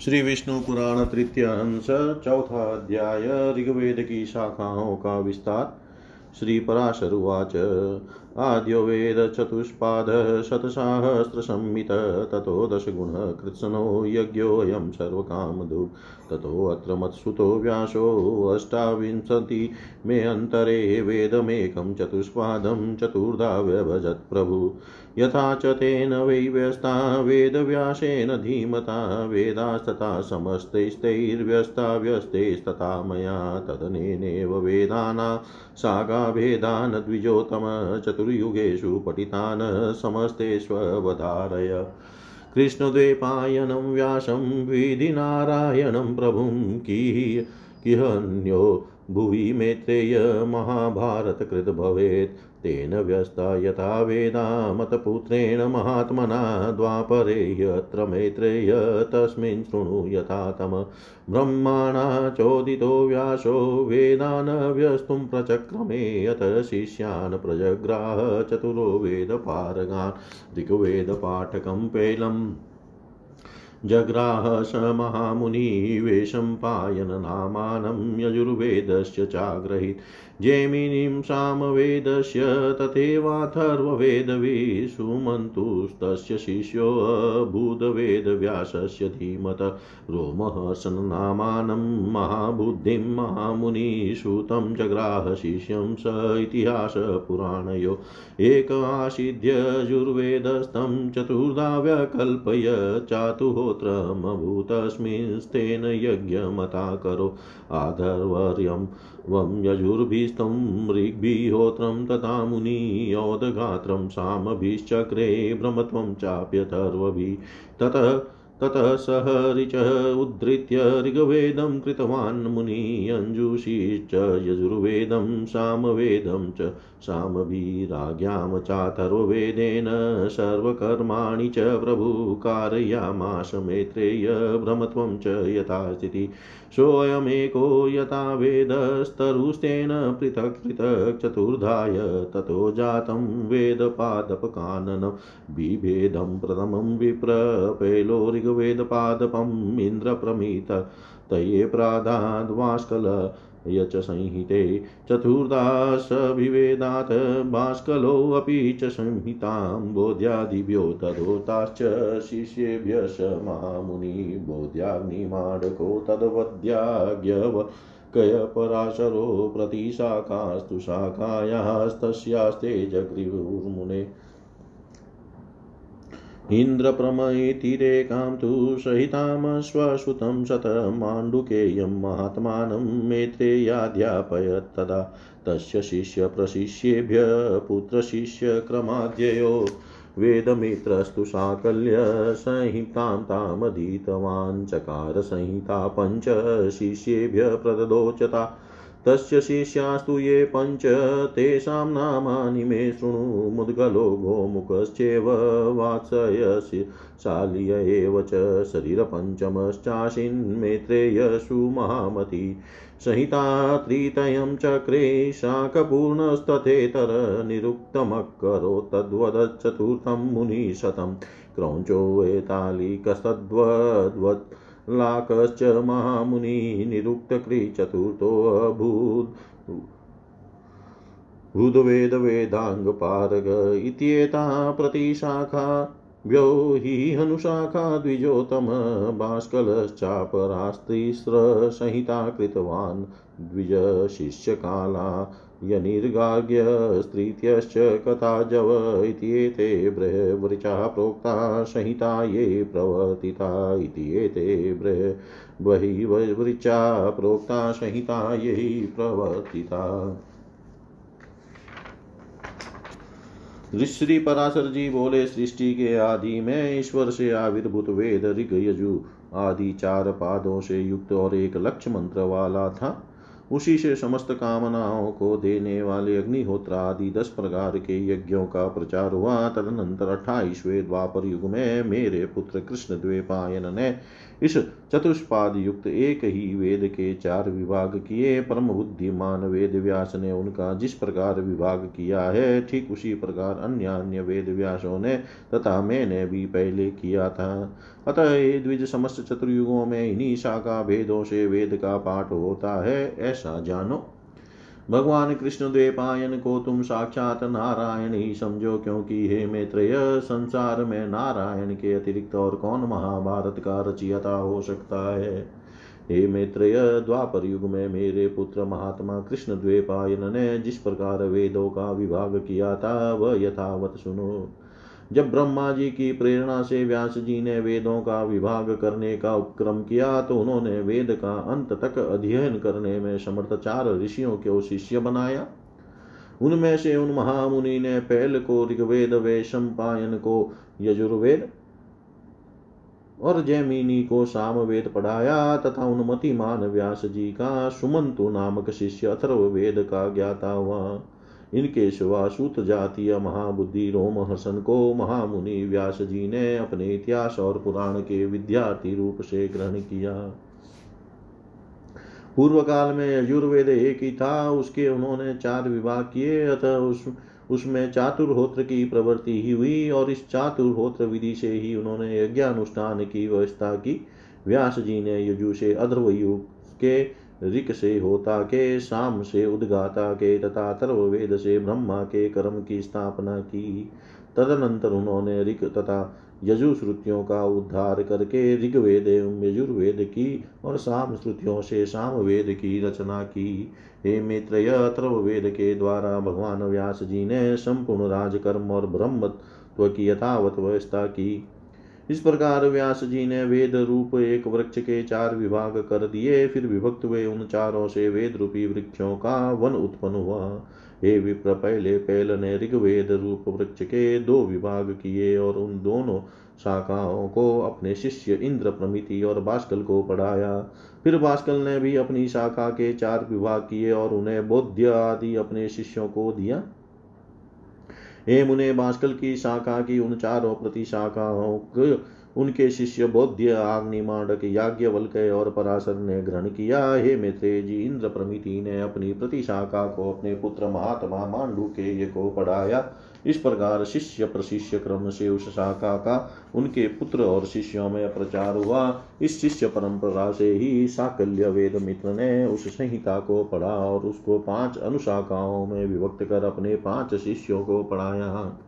श्री विष्णु पुराण तृतीय अंश चौथा अध्याय ऋग्वेद की शाखाओं का विस्तार। श्री पराशरुवाच आद्यो वेद चतुष्पादः शतसाहस्रसंहितः ततो दशगुणकृत्सनो यज्ञोऽयं सर्वकामधु ततोऽत्र मत्सुतो व्यासोऽष्टाविंशति मे अन्तरे वेदमेकं चतुष्पादं चतुर्धा व्यभजत् प्रभु। यथा च तेन वै व्यस्ता वेदव्यासेन धीमता, वेदास्तथा समस्तैस्तैर्व्यस्ता व्यस्तैस्तथा मया तदनेनेव वेदाना सागाभेदान् द्विजोतम चतुर्युगेषु पठितान् समस्तेष्ववधारय। कृष्णद्वैपायनं व्यासं विधिनारायणं प्रभुं किह किहन्यो भुवि मेत्रेय महाभारतकृत भवेत्। तेन व्यस्ता यथा वेदामतपुत्रेण महात्मना द्वापरे यत्र मैत्रेय तस्मिन् शृणु यथा तम। ब्रह्माणा चोदितो व्यासो वेदान् व्यस्तुं प्रचक्रमे यत शिष्यान् प्रजग्राह चतुरो वेदपारगान् ऋग्वेदपाठकं पेलम् जग्राह स महामुनिवेशं पायननामानं यजुर्वेदस्य चाग्रहीत्। जैमिनीं सामवेदस्य तथैवाथर्ववेदविसुमन्तुस्तस्य शिष्योऽभूदवेदव्यासस्य धीमत रोमहसन्नामानं महाबुद्धिं महामुनिसूतं जग्राह शिष्यं स इतिहासपुराणयो एक आसीद्यजुर्वेदस्तं चतुर्धा व्यकल्पय चातुहोत्रमभूतस्मिंस्तेन यज्ञमता करो आधर्वर्यं वं यजुर्भिस्तं ऋग्भिहोत्रं तथा मुनियोदगात्रं सामभिश्चक्रे ब्रह्मत्वं चाप्यथर्वभिः। ततः ततः सह ऋचः उद्धृत्य ऋग्वेदं कृतवान् मुनियञ्जूषिश्च यजुर्वेदं सामवेदं च सामभिराज्ञां चाथर्ववेदेन सर्वकर्माणि च प्रभु कारयामास मैत्रेय भ्रमत्वं च यथा स्थितिः सोऽयमेको यथा वेदस्तरुस्तेन पृथक् पृथक् चतुर्धाय ततो जातं वेदपादपकाननं बिभेदं प्रथमं विप्रपेलो ऋग्वेदपादपम् इन्द्रप्रमित तये प्रादाद्वास्कल यच संहिते चतुर्दाशभिवेदात् भास्कलोऽपि च संहितां बोध्यादिभ्यो तदोताश्च शिष्येभ्य स महामुनि बोध्याग्निमाडको तद्वद्याज्ञव कयपराशरो प्रतिशाखास्तु शाखायास्तस्यास्ते जग्रीवुर्मुने इन्द्रप्रमैतिरेकां तु सहितामश्वश्रुतं शतमाण्डुकेयं महात्मानं मेत्रेयाध्यापयत् तदा तस्य शिष्यप्रशिष्येभ्य पुत्रशिष्यक्रमाद्ययो वेदमित्रस्तु साकल्य संहितां तामधीतवान् चकार संहिता पञ्च शिष्येभ्य प्रददोचता। तस्य शिष्यास्तु ये पञ्च, तेषां नामानि मे शृणु मुद्गलो गोमुखश्चेव वात्सयसि, शाल्य एव च शरीरपञ्चमश्चाशिन्मेत्रेयसु महामती। संहिता त्रितयं चक्रे शाकपूर्णस्तथेतर निरुक्तमकरो तद्वदचतुर्थं मुनिशतं। क्रौञ्चो वेतालिकस्तद्वद्वत् लाकश्च महामुनिः निरुक्तकृचतुर्थोऽभूत् भूतवेदवेदाङ्गपारग इत्येता प्रतिशाखा व्यो हि हनुशाखा द्विजोतम भास्कलश्चापरास्तिस्रसंहिता कृतवान् द्विजशिष्यकाला यनिर्गार्ग्यस्त्रीत्यश्च कथाजव इत्येते बृहवृचा प्रोक्ता संहिता ये प्रवर्तिता इत्येते बहिवृचा प्रोक्ता संहिता ये प्रवर्तिता। श्री पराशर जी बोले, सृष्टि के आदि में ईश्वर से आविर्भूत वेद ऋग यजु आदि चार पादों से युक्त और एक लक्ष्य मंत्र वाला था। उसी से समस्त कामनाओं को देने वाले अग्निहोत्र आदि दस प्रकार के यज्ञों का प्रचार हुआ। तदनंतर अट्ठाईसवें द्वापर युग में मेरे पुत्र कृष्ण द्वेपायन ने इस चतुष्पाद युक्त एक ही वेद के चार विभाग किए। परम बुद्धिमान वेद व्यास ने उनका जिस प्रकार विभाग किया है, ठीक उसी प्रकार अन्य अन्य वेद व्यासों ने तथा मैंने भी पहले किया था। अतः ये द्विज समस्त चतुर्युगों में इन्हीं शाखा भेदों से वेद का पाठ होता है। ऐसा जानो। भगवान कृष्ण द्वेपायन को तुम साक्षात नारायण ही समझो, क्योंकि हे मैत्रेय, संसार में नारायण के अतिरिक्त और कौन महाभारत का रचियता हो सकता है? हे मैत्रेय, द्वापर युग में मेरे पुत्र महात्मा कृष्ण द्वेपायन ने जिस प्रकार वेदों का विभाग किया था, वह यथावत सुनो। जब ब्रह्मा जी की प्रेरणा से व्यास जी ने वेदों का विभाग करने का उपक्रम किया तो उन्होंने वेद का अंत तक अध्ययन करने में समर्थ चार ऋषियों को शिष्य बनाया। उनमें से उन महामुनि ने पहल को ऋग्वेद वेशम पायन को यजुर्वेद और जैमिनी को सामवेद पढ़ाया, तथा उन मतिमान व्यास जी का सुमंतु नामक शिष्य अथर्व वेद का ज्ञाता हुआ। इनके शिवा सूत जातीय महाबुद्धि रोमहसन को महामुनि व्यास जी ने अपने इतिहास और पुराण के विद्यार्थी रूप से ग्रहण किया। पूर्व काल में यजुर्वेद एक ही था, उसके उन्होंने चार विभाग किए, अतः उस, उसमें चातुर्होत्र की प्रवृत्ति ही हुई और इस चातुर्होत्र विधि से ही उन्होंने यज्ञानुष्ठान की व्यवस्था की। व्यास जी ने यजु से अध्रवयु के ऋक से होता के, शाम से उद्गाता के, तथा वेद से ब्रह्मा के कर्म की स्थापना की। तदनंतर उन्होंने ऋक तथा यजु श्रुतियों का उद्धार करके ऋग्वेद एवं यजुर्वेद की और साम श्रुतियों से साम वेद की रचना की। हे मित्र वेद के द्वारा भगवान व्यास जी ने संपूर्ण राजकर्म और ब्रह्मत्व की यथावत व्यवस्था की। इस प्रकार व्यास जी ने वेद रूप एक वृक्ष के चार विभाग कर दिए, फिर विभक्त हुए उन चारों से वेद रूपी वृक्षों का वन उत्पन्न हुआ। हे विप्र, पहले पहल ने ऋग्वेद रूप वृक्ष के दो विभाग किए और उन दोनों शाखाओं को अपने शिष्य इंद्र प्रमिति और बास्कल को पढ़ाया। फिर बास्कल ने भी अपनी शाखा के चार विभाग किए और उन्हें बौद्ध आदि अपने शिष्यों को दिया। हे मुने बास्कल की शाखा की उन चारों प्रति शाखाओं उनके शिष्य बौद्ध आग्निमांडक याज्ञवल्क और पराशर ने ग्रहण किया। हे मित्रे जी इंद्र प्रमिति ने अपनी प्रतिशाखा को अपने पुत्र महात्मा मांडू के ये को पढ़ाया। इस प्रकार शिष्य प्रशिष्य क्रम से उस शाखा का उनके पुत्र और शिष्यों में प्रचार हुआ। इस शिष्य परंपरा से ही साकल्य वेद मित्र ने उस संहिता को पढ़ा और उसको पाँच अनुशाखाओं में विभक्त कर अपने पाँच शिष्यों को पढ़ाया।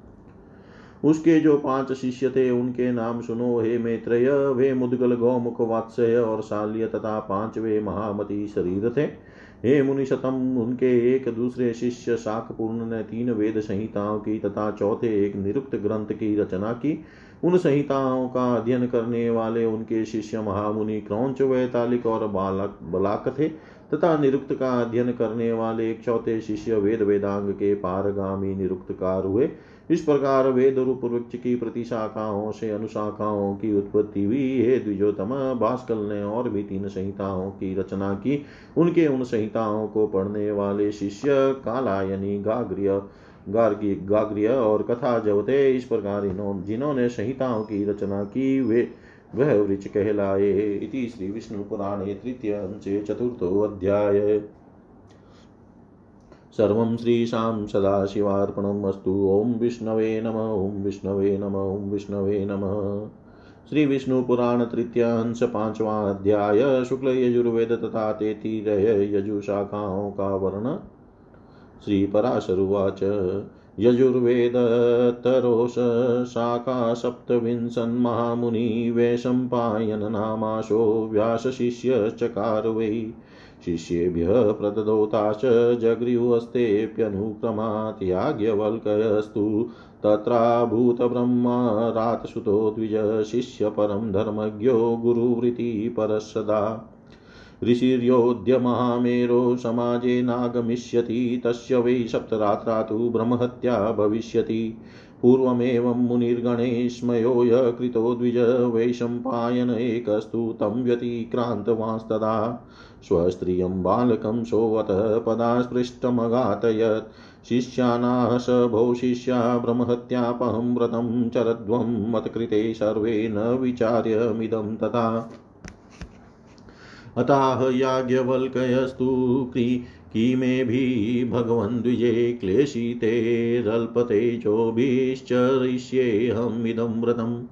उसके जो पाँच शिष्य थे, उनके नाम सुनो, हे मैत्रेय, वे मुदगल गौमुख वात्स्य और शाल्य तथा पांचवे महामती शरीर थे। हे मुनिशतम, उनके एक दूसरे शिष्य शाकपूर्ण ने तीन वेद संहिताओं की तथा चौथे एक निरुक्त ग्रंथ की रचना की। उन संहिताओं का अध्ययन करने वाले उनके शिष्य महामुनि क्रौच, वैतालिक और बालक, बलाक थे तथा निरुक्त का अध्ययन करने वाले एक चौथे शिष्य वेद वेदांग के पारगामी निरुक्तकार हुए। इस प्रकार वेद रूप वृक्ष की प्रतिशाखाओं से अनुशाखाओं की उत्पत्ति हुई। हे द्विजोतम भास्कल ने और भी तीन संहिताओं की रचना की। उनके उन संहिताओं को पढ़ने वाले शिष्य कालायनी, गाग्रिय, गार्गी, गाग्रिय और कथा जवते इस प्रकार जिन्होंने संहिताओं की रचना की, वे, वह वृक्ष कहलाए। इति श्री विष्णु पुराणे तृतीय अंशे चतुर्थो अध्याय। सर्वं श्रीशां सदाशिवार्पणम् अस्तु। ॐ विष्णवे नम, ॐ विष्णवे नम, ॐ विष्णवे नमः। श्री विष्णु पुराण तृतीय अंश पांचवा अध्याय शुक्ल यजुर्वेद तथा तेतीरय यजु शाखाओं का वर्ण श्री पराशरुवाच यजुर्वेद तरोष शाखा सप्तविंशन्महामुनि वैशम्पायन नामाशो व्यासशिष्यश्चकार वै शिष्येभ्यः प्रददोताश्च जगृहस्तेऽप्यनुक्रमात् याज्ञवल्क्यस्तु तत्राभूतब्रह्मरातसुतो द्विज शिष्यपरं धर्मज्ञो गुरुवृत्ति परसदा ऋषिर्योऽद्य महामेरो समाजे नागमिष्यति, तस्य वै सप्तरात्रा तु ब्रह्महत्या भविष्यति। पूर्वमेवं मुनिर्गणेशमयो य कृतो द्विज वैशम्पायन एकस्तु तं व्यतिक्रान्तवांस्तदा। स्वस्त्रियं बालकं सोऽतः पदास्पृष्टमघातयत्। शिष्यानाः स शिष्या ब्रह्महत्यापहं व्रतं चरध्वं मत्कृते सर्वे न विचार्यमिदं तथा। अतः याज्ञवल्क्यस्तु किमेभिः भगवन् द्विजे क्लेशितेरल्पतेजोभिश्चरिष्येऽहमिदं व्रतम्।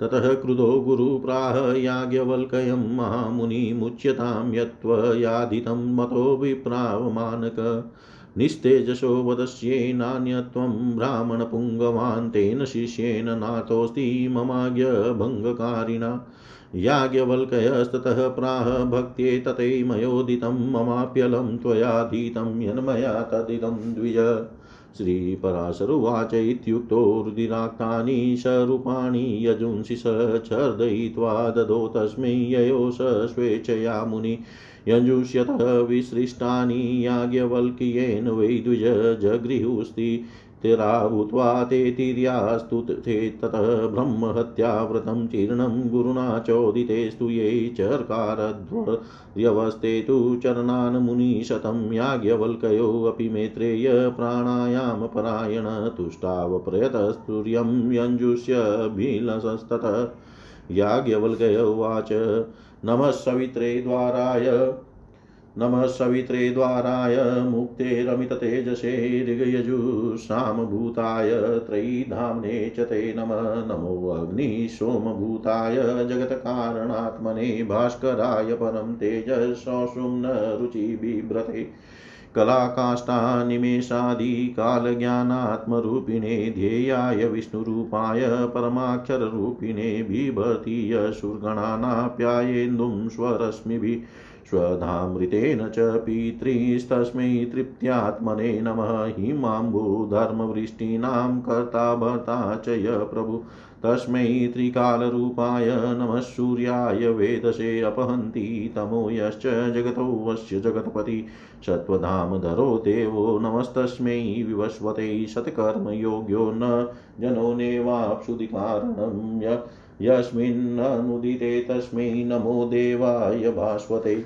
ततः क्रुधो गुरुप्राह याज्ञवल्क्यं महामुनिमुच्यतां यत्त्वयाधितं मतो विप्रावमानक। निस्तेजसो वदस्येनान्यत्वं ब्राह्मणपुङ्गवान् तेन शिष्येन नातोऽस्ति ममाज्ञभङ्गकारिणा। याज्ञवल्क्यस्ततः प्राह भक्त्ये तते मयोदितं ममाप्यलं त्वयाधीतं यन्मया तदिदं द्विज। श्रीपराशरुवाच इत्युक्तो रुदिराक्तानि सरूपाणि यजुंसि स छर्दयित्वा ददो तस्मै ययो स स्वेच्छया मुनि। यजुष्यतः विसृष्टानि याज्ञवल्क्येन वै द्विज तिरा भूत्वा ते तिर्यास्तु ते ततः ब्रह्महत्याव्रतं चीर्णं गुरुणा चोदितेस्तु ये चर्कारध्वर्यवस्ते तु चरणान् मुनिशतं याज्ञवल्क्योऽपि मेत्रेय प्राणायामपरायण तुष्टावप्रयतस्तुर्यं यञ्जुष्यभिलसस्ततः याज्ञवल्क्य उवाच, नमः सवित्रे द्वाराय। नमः सवित्रे द्वाराय मुक्ते रमिततेजसे ऋगयजुषामभूताय त्रयीधाम्ने च ते नमः। नमो अग्निशोमभूताय जगत्कारणात्मने भास्कराय परं तेजसौषुम्न रुचिबिभ्रते। कलाकाष्ठानिमेषादिकालज्ञानात्मरूपिणे ध्येयाय विष्णुरूपाय परमाक्षररूपिणे बिभर्तीय सुरगणानाप्यायेन्दुं स्वरश्मिभिः स्वधामृतेन च पितृस्तस्मै तृप्त्यात्मने नमः। हिमाम्बुधर्मवृष्टीनां कर्ता भर्ता च य प्रभु। तस्मै त्रिकालरूपाय नमः। सूर्याय वेदसे अपहन्ति तमो यश्च जगतो वस्य जगत्पति। सत्त्वधामधरो देवो नमस्तस्मै विवस्वते। शतकर्मयोग्यो न जनो नेवाप्सुदिकारणं यस्मिन्ननुदिते तस्मै नमो देवाय भास्वते।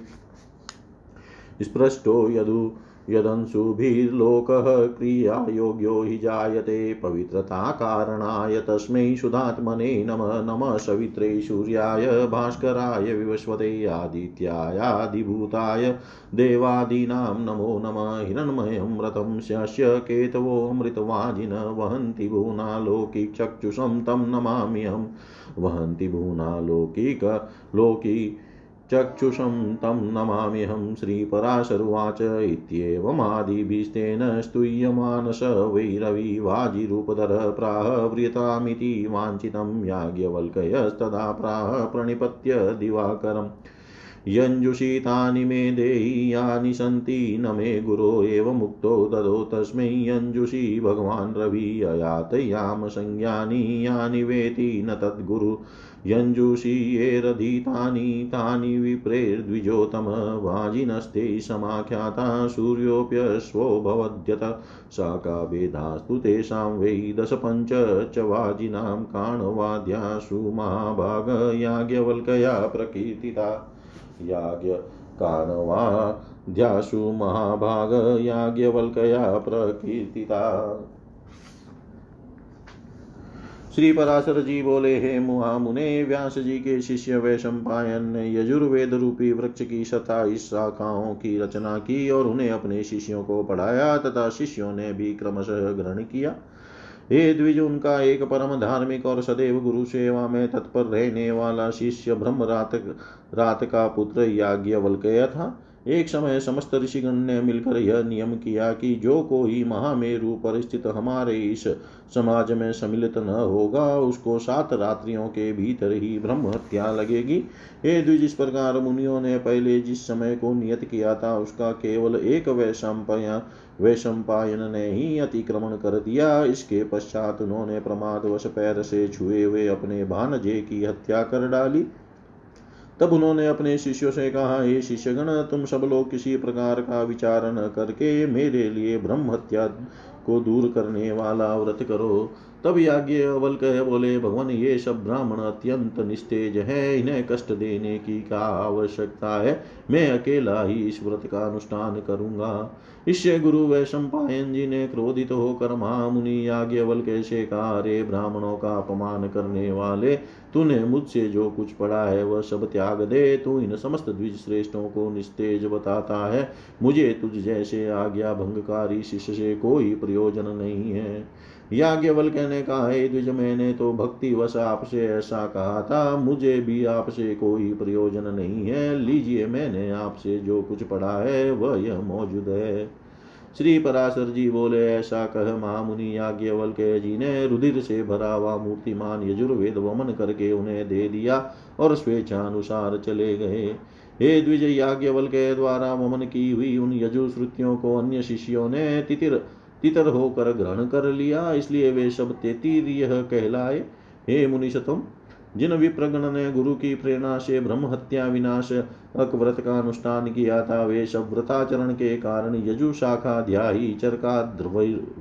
स्पृष्टो यदु यदंशुभिर्लोकः क्रियायोग्यो हि जायते पवित्रताकारणाय तस्मै सुधात्मने नमः नमः सवित्रे सूर्याय, भास्कराय विवस्वते आदित्यायादिभूताय देवादीनां नमो नमः, हिरण्मयं व्रतं शस्य केतवोऽमृतवाजिन वहन्ति भुवनालोकिचक्षुषं तं नमाम्यहम्। वहन्ति भूना लौकिक, लौकी चक्षुषं तं नमाम्यहं श्रीपराशरुवाच इत्येवमादिभिस्तेन स्तूयमानस वैरविवाजिरूपधर प्राह व्रियतामिति वाञ्छितं याज्ञवल्क्यस्तदा प्राह प्रणिपत्य दिवाकरम्। यञ्जुषि तानि मे देहि, यानि सन्ति न मे गुरो मुक्तो ददो तस्मै यञ्जुषि भगवान् रवि, अयातयाम संज्ञानि, यानि वेति न तद्गुरु। यञ्जुषि येरधीतानि तानि विप्रेर्द्विजोतम, वाजिनस्ते समाख्याता सूर्योऽप्यश्वो भवद्यत शाका वेदास्तु तेषां वै दशपञ्च च वाजिनां, काणवाद्यासु महाभागयाज्ञवल्कया प्रकीर्तिता। याज्ञ महाभाग याज्ञवल्कया प्रकीर्तिता। श्री पराशर जी बोले, हे मुहा मुने व्यास जी के शिष्य वैशंपायन ने यजुर्वेद रूपी वृक्ष की सताइस शाखाओं की रचना की और उन्हें अपने शिष्यों को पढ़ाया तथा शिष्यों ने भी क्रमशः ग्रहण किया। हे द्विज उनका एक परम धार्मिक और सदैव गुरु सेवा में तत्पर रहने वाला शिष्य ब्रह्म रात रात का पुत्र याज्ञवल्क्य था एक समय समस्त ऋषिगण ने मिलकर यह नियम किया कि जो कोई महामेरु पर स्थित हमारे इस समाज में सम्मिलित न होगा, उसको सात रात्रियों के भीतर ही ब्रह्म हत्या लगेगी। हे द्विज, इस प्रकार मुनियों ने पहले जिस समय को नियत किया था, उसका केवल एक वैशंपया वैशंपायन ने ही अतिक्रमण कर दिया। इसके पश्चात उन्होंने प्रमादवश पैर से छुए हुए अपने भानजे की हत्या कर डाली। तब उन्होंने अपने शिष्यों से कहा, हे शिष्यगण, तुम सब लोग किसी प्रकार का विचार न करके मेरे लिए ब्रह्म हत्या को दूर करने वाला व्रत करो। तब कह, बोले, भगवान, ये सब ब्राह्मण अत्यंत निस्तेज है। इन्हें कष्ट देने की क्या आवश्यकता है? मैं अकेला ही इस व्रत का अनुष्ठान करूँगा। इससे गुरु वैशंपायन जी ने क्रोधित होकर महामुनि याज्ञवल कैसे कहा रे ब्राह्मणों का अपमान करने वाले, तूने मुझसे जो कुछ पढ़ा है, वह सब त्याग दे। तू इन समस्त द्विज श्रेष्ठों को निस्तेज बताता है। मुझे तुझ जैसे आज्ञा भंगकारी शिष्य से कोई प्रयोजन नहीं है। याज्ञवल कहने कहा, हे द्विज, मैंने तो भक्ति वश आपसे ऐसा कहा था, मुझे भी आपसे कोई प्रयोजन नहीं है। लीजिए, मैंने आपसे जो कुछ पढ़ा है, वह यह मौजूद है। श्री पराशर जी बोले, ऐसा कह महामुनि याज्ञवल के जी ने रुधिर से भरा हुआ मूर्तिमान यजुर्वेद वमन करके उन्हें दे दिया और स्वेच्छानुसार चले गए। हे द्विज याज्ञवल के द्वारा वमन की हुई उन यजुश्रुतियों को अन्य शिष्यों ने तितिर तितर होकर ग्रहण कर लिया, इसलिए वे सब तेतीर यह कहलाए। हे मुनिशतम, जिन विप्रगण ने गुरु की प्रेरणा से ब्रह्म हत्या विनाश व्रत का अनुष्ठान किया था, वे सब व्रताचरण के कारण यजु शाखा ध्यायी चरका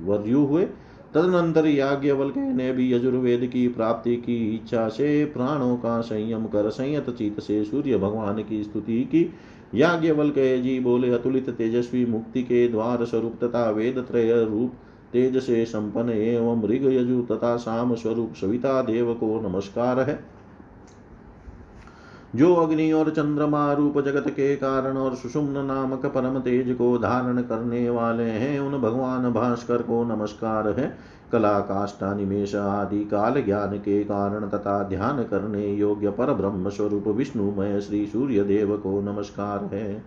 वर्यु हुए। तदनंतर याज्ञवल ने भी यजुर्वेद की प्राप्ति की इच्छा से प्राणों का संयम कर संयत चित से सूर्य भगवान की स्तुति की। याज्ञवल जी बोले, अतुलित तेजस्वी मुक्ति के द्वार स्वरूप तथा वेद त्रय रूप तेज से संपन्न एवं ऋग यजु तथा शाम स्वरूप सविता देव को नमस्कार है। जो अग्नि और चंद्रमा रूप जगत के कारण और सुषुम्न नामक परम तेज को धारण करने वाले हैं, उन भगवान भास्कर को नमस्कार है। कला काष्ठा निमेश आदि काल ज्ञान के कारण तथा ध्यान करने योग्य पर ब्रह्म स्वरूप विष्णुमय श्री सूर्य देव को नमस्कार है।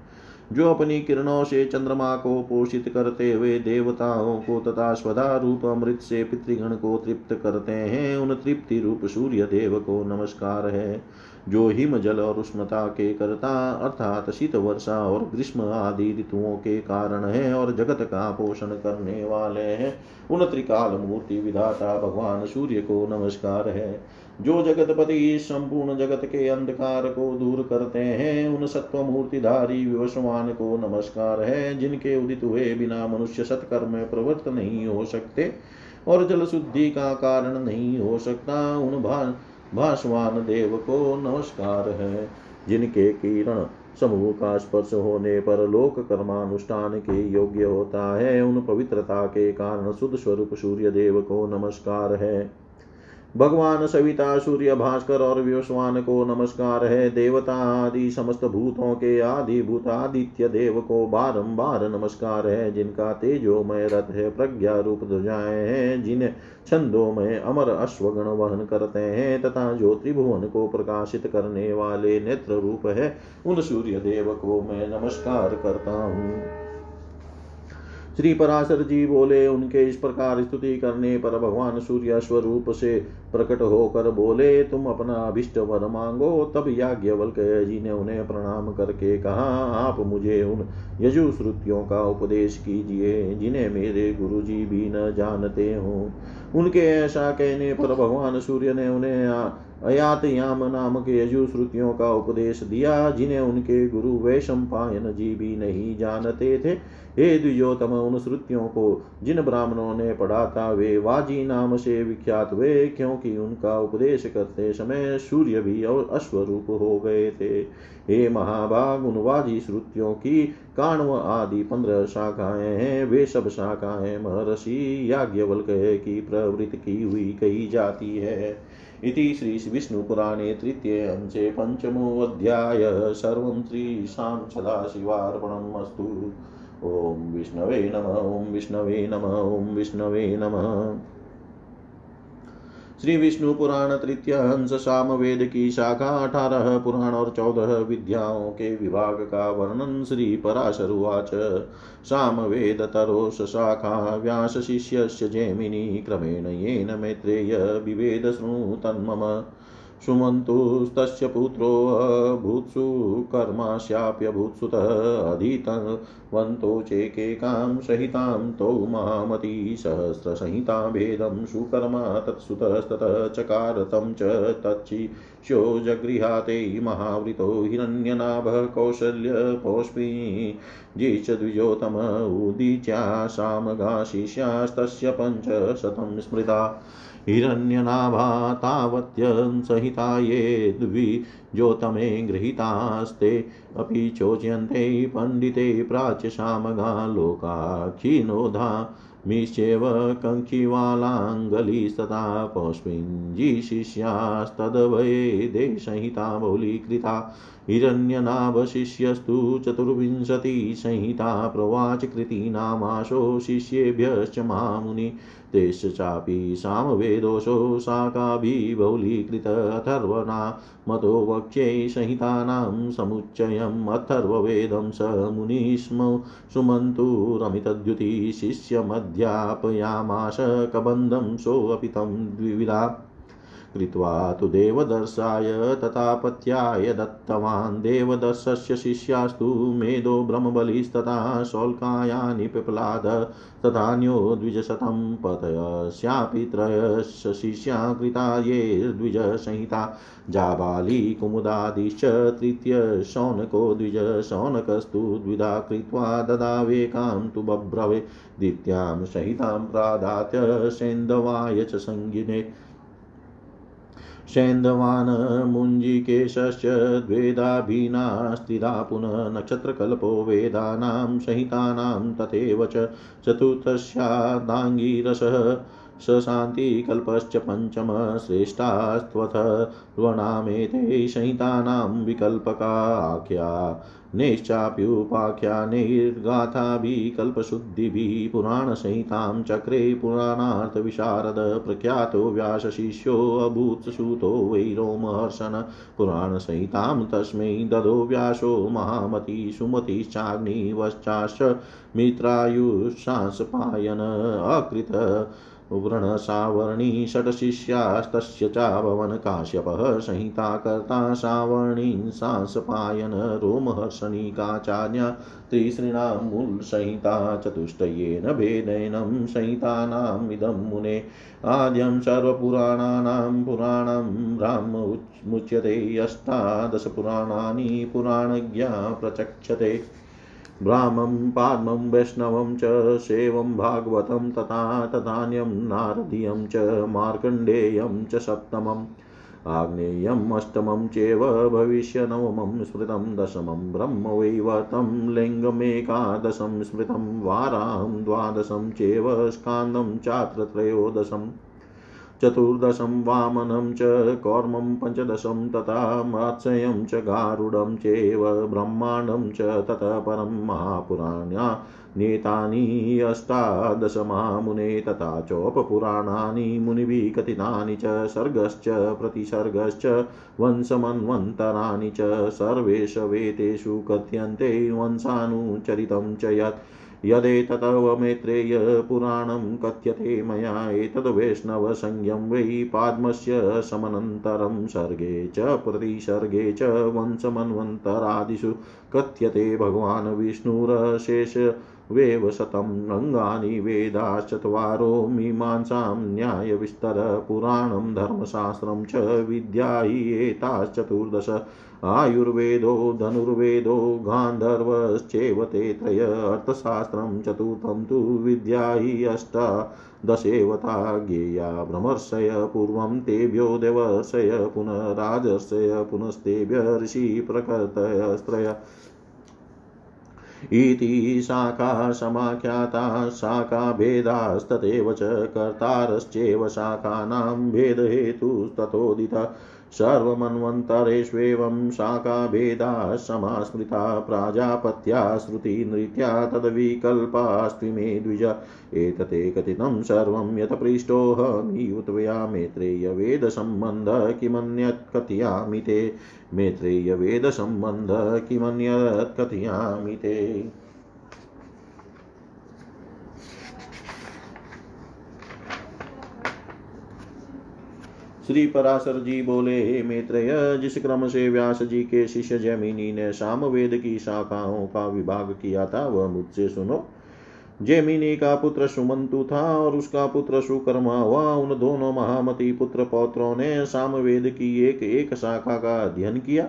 जो अपनी किरणों से चंद्रमा को पोषित करते हुए देवताओं को तथा स्वधा रूप अमृत से पितृगण को तृप्त करते हैं, उन तृप्ति रूप सूर्य देव को नमस्कार है। जो हिम जल और उष्णता के कर्ता, अर्थात शीत वर्षा और ग्रीष्म आदि ऋतुओं के कारण है और जगत का पोषण करने वाले हैं। उन त्रिकाल मूर्ति विधाता भगवान सूर्य को नमस्कार है। जो जगतपति संपूर्ण जगत के अंधकार को दूर करते हैं, उन सत्व मूर्तिधारी विवस्वान को नमस्कार है, जिनके उदित हुए बिना मनुष्य सत्कर्म प्रवृत्त नहीं हो सकते और जल शुद्धि का कारण नहीं हो सकता। उन भाषवान देव को नमस्कार है। जिनके किरण समूह का स्पर्श होने पर लोक कर्मानुष्ठान के योग्य होता है, उन पवित्रता के कारण शुद्ध स्वरूप सूर्य देव को नमस्कार है। भगवान सविता, सूर्य भास्कर और व्योस्वान को नमस्कार है। देवता आदि, समस्त भूतों के आदि भूत आदित्य देव को बारंबार नमस्कार है। जिनका तेजोमय रथ है, प्रज्ञा रूप ध्वजाएँ हैं। जिन्हें छंदोमय अमर अश्वगण वहन करते हैं तथा जो त्रिभुवन को प्रकाशित करने वाले नेत्र रूप है, उन सूर्य देव को मैं नमस्कार करता हूँ। श्री पराशर जी बोले, उनके इस प्रकार स्तुति करने पर भगवान सूर्य स्वरूप से प्रकट होकर बोले, तुम अपना अभिष्ट वर मांगो। तब याज्ञवल्क जी ने उन्हें प्रणाम करके कहा, आप मुझे उन यजुश्रुतियों का उपदेश कीजिए, जिन्हें मेरे गुरु जी भी न जानते हो। उनके ऐसा कहने पर भगवान सूर्य ने उन्हें अयात याम नामक यजुश्रुतियों का उपदेश दिया, जिन्हें उनके गुरु वैशंपायन जी भी नहीं जानते थे। हे द्विजोतम उन श्रुतियों को जिन ब्राह्मणों ने पढ़ा था, वे वाजी नाम से विख्यात हुए, क्योंकि उनका उपदेश करते समय सूर्य भी और अश्वरूप हो गए थे। हे महाभाग, उन वाजी श्रुतियों की काणव आदि पंद्रह शाखाएँ हैं। वे सब शाखाएँ महर्षि याज्ञवल्क की प्रवृत्ति की हुई कही जाती है। इति श्रीविष्णुपुराणे तृतीयांशे पञ्चमोऽध्याय। सर्वं श्रीशां सदाशिवार्पणम् अस्तु। ॐ विष्णवे नम, ॐ विष्णवे नम, ॐ विष्णवे नमः। श्री विष्णु पुराण तृतीय हंस साम वेद की शाखा अठारह पुराण और चौदह विद्याओं के विभाग का वर्णन श्री पराशरुवाच साम वेद तरोष शाखा व्यास शिष्य जैमिनी क्रमेण येन मैत्रेय विवेद शृणु तन्मम सुमन्तुस्तस्य पुत्रोऽभूत्सु कर्मास्याप्यभूत्सुतः अधीतवन्तो चेकेकां सहितां तौ महामती सहस्रसंहिता भेदं सुकर्मा तत्सुतस्ततः चकार तं च तच्छिष्यो जगृहाते महावृतो हिरण्यनाभः कौशल्यपौष्पी जिच द्विजोतम उदीच्या सामगाशिष्यास्तस्य पञ्चशतं स्मृता। हिरण्यनाभा तावत्यं सहिता ये द्विजोतमे गृहीतास्ते अपि चोच्यन्ते पण्डिते प्राच्यशामगा लोकाक्षिणोधा मिश्चेव कङ्किवालाङ्गलिस्तथा पौष्पिञ्जी शिष्यास्तद्वये देशहिता बहुलीकृता हिरण्यनाभशिष्यस्तु चतुर्विंशतिसंहिता प्रवाच कृतीनामाशो शिष्येभ्यश्च मामुनि तेश्च चापि सामवेदोषो शाखाभिबौलीकृत अथर्वणा मतो वक्ष्यै संहितानां समुच्चयम् अथर्ववेदं स मुनिस्म सुमन्तुरमितद्युति शिष्यमध्यापयामाश कबन्धं सोऽपि तं द्विविधा कृत्वा तु देवदर्शाय तथापत्याय दत्तवान्। देवदर्शस्य शिष्यास्तु मेदो ब्रह्मबलिस्तथा शौल्कायानि पिपलाद, तथान्यो द्विजशतं पतयस्यापि त्रयश्च शिष्या कृता ये द्विजसंहिता। जाबाली कुमुदादिश्च तृतीय शौनको द्विज शौनकस्तु द्विधा कृत्वा ददावेकां तु बभ्रवे। द्वितीयां संहितां प्रादात्य सेन्दवाय च सङ्गिने सेन्दवान् मुञ्जिकेशश्च द्वेदाभिनास्तिदा पुनः नक्षत्रकल्पो वेदानां संहितानां तथैव च चतुर्थस्यादाङ्गीरसः सशान्तिकल्पश्च पञ्चम श्रेष्ठास्त्वथ ध्वनामेते संहितानां विकल्पकाख्या नैश्चाप्युपाख्यानैर्गाथाभिः पुराणसंहितां चक्रे पुराणार्थविशारद प्रख्यातो व्यासशिष्योऽभूत् सुतो वै रोमहर्षन् पुराणसंहितां तस्मै ददो व्यासो महामती सुमतिश्चाग्निवश्चाश्च मित्रायुषांसपायन अकृत व्रणसावर्णी षट्शिष्यास्तस्य चाभवन् काश्यपः संहिताकर्ता सावर्णीन् सांसपायन रोमहर्षणिकाचार्या त्रिसृणां मूलसंहिता चतुष्टयेन भेदेनं संहितानामिदं मुने। आद्यं सर्वपुराणानां पुराणं ब्राह्ममुच्यते अष्टादशपुराणानि पुराणज्ञा प्रचक्षते। ब्राह्मं, पाद्मं, वैष्णवं च शैवं भागवतं तथा तथान्यं, नारदीयं च, मार्कण्डेयं च सप्तमम्। आग्नेयम् अष्टमं चेव भविष्यनवमं स्मृतं, दशमं ब्रह्मवैवर्तं लिङ्गमेकादशं स्मृतं, वाराहं द्वादशं चेव स्कान्दं चात्र त्रयोदशम् चतुर्दशं वामनं च कौर्मं पञ्चदशं तथा मात्स्यं च गारुडं चैव ब्रह्माण्डं च ततः परं महापुराण्या नेतानि अष्टादशमामुने तथा चोपपुराणानि मुनिभिः कथितानि च सर्गश्च प्रतिसर्गश्च वंशमन्वन्तराणि च सर्वेष वेतेषु कथ्यन्ते वंशानुचरितं च यत् यदेततव मैत्रेय पुराणं कथ्यते मया एतद् वैष्णवसंज्ञं वै पाद्मस्य समनन्तरं सर्गे च प्रतिसर्गे च वंशमन्वन्तरादिषु कथ्यते भगवान् विष्णुरशेष वेव शतम् अङ्गानि वेदाश्चत्वारो मीमांसां न्यायविस्तरपुराणं धर्मशास्त्रं च विद्या हि एताश्चतुर्दश आयुर्वेदो, धनुर्वेदो गान्धर्वश्चैव ते त्रय, अर्थशास्त्रं चतुर्थं तु विद्या हि अष्टादशेवता ज्ञेया, भ्रमर्षय पूर्वं तेभ्यो देवर्षय पुनः राजर्षय पुनस्तेभ्य ऋषिप्रकृतयस्त्रय इति शाखा समाख्याता शाखाभेदास्तथैव च कर्तारश्चैव शाखानां भेदहेतुस्ततोदिता सर्वमन्वन्तरेष्वेवं शाखाभेदाः समास्मृता प्राजापत्या श्रुतिनृत्या तद्विकल्पास्त्विमे द्विज एतते कथितं सर्वं यत्पृष्टोऽहमीव त्वया मेत्रेयवेदसम्बन्धः किमन्यत् कथयामि ते मेत्रेयवेदसम्बन्धः किमन्यत् कथयामि ते श्री पराशर जी बोले, हे मैत्रेय, जिस क्रम से व्यास जी के शिष्य जैमिनी ने सामवेद की शाखाओं का विभाग किया था, वह मुझसे सुनो। जैमिनी का पुत्र सुमंतु था और उसका पुत्र सुकर्मा हुआ। उन दोनों महामती पुत्र पौत्रों ने सामवेद की एक एक शाखा का अध्ययन किया।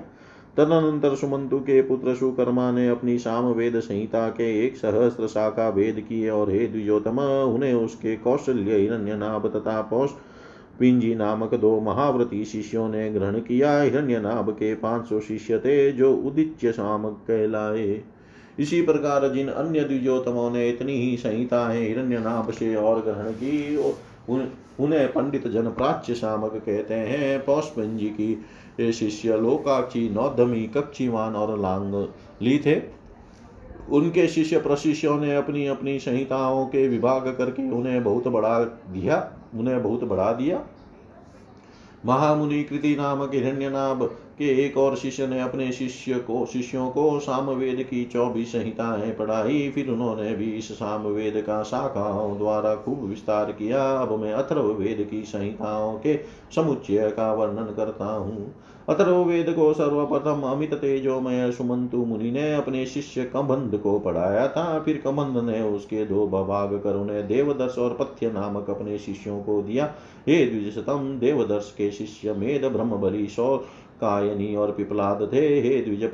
तदनंतर सुमंतु के पुत्र सुकर्मा ने अपनी सामवेद संहिता के एक सहस्त्र शाखा भेद किए और हे द्विजोतम उन्हें उसके कौशल्य हिरण्य नाभ तथा पौष पिंजी नामक दो महाव्रती शिष्यों ने ग्रहण किया। हिरण्यनाभ के पाँच सौ शिष्य थे, जो उदिच्य शामक कहलाए। इसी प्रकार जिन अन्य द्विजोतमों ने इतनी ही संहिताएँ हिरण्यनाभ से और ग्रहण की उन, उन्हें पंडित जन प्राच्य शामक कहते हैं। पौष्पंजी की शिष्य लोकाक्षी नौधमी कक्षीवान और लांग ली थे। उनके शिष्य प्रशिष्यों ने अपनी अपनी संहिताओं के विभाग करके उन्हें बहुत बढ़ा दिया, उन्हें बहुत बढ़ा दिया। महामुनि कृति नामक हिरण्यनाभ के एक और शिष्य ने अपने शिष्य को, शिष्यों को सामवेद की चौबीस संहिताएँ पढ़ाई। फिर उन्होंने भी इस सामवेद का शाखाओं द्वारा खूब विस्तार किया। अब मैं अथर्व वेद की संहिताओं के समुच्चय का वर्णन करता हूँ। अथर्ववेद को सर्वप्रथम अमित तेजोमय सुमंतु मुनि ने अपने शिष्य कबंध को पढ़ाया था। फिर कबंध ने उसके दो भाग कर उन्हें देवदर्श और पथ्य नामक अपने शिष्यों को दिया। हे द्विजतम देवदर्श के शिष्य मेद ब्रह्म बलि सौ कायनी और पिपलाद थे, हे द्विज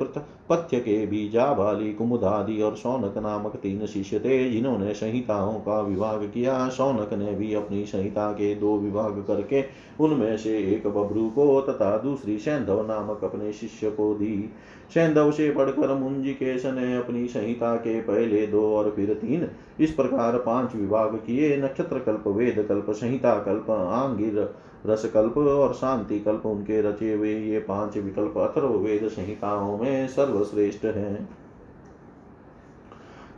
पथ्य के भी जाबाली कुमुदादि और सौनक नामक तीन शिष्य थे, जिन्होंने संहिताओं का विभाग किया। सौनक ने भी अपनी संहिता के दो विभाग करके उनमें से एक बब्रू को तथा दूसरी सैंधव नामक अपने शिष्य को दी। सैंधव से पढ़कर मुंजिकेश ने अपनी संहिता के पहले दो और फिर तीन। इस प्रकार पाँच विभाग किए। नक्षत्र कल्प वेद कल्प संहिता कल्प आंगिर रसकल्प और शांति कल्प उनके रचे हुए ये पाँच विकल्प अथर्व वेद संहिताओं में सर्वश्रेष्ठ हैं।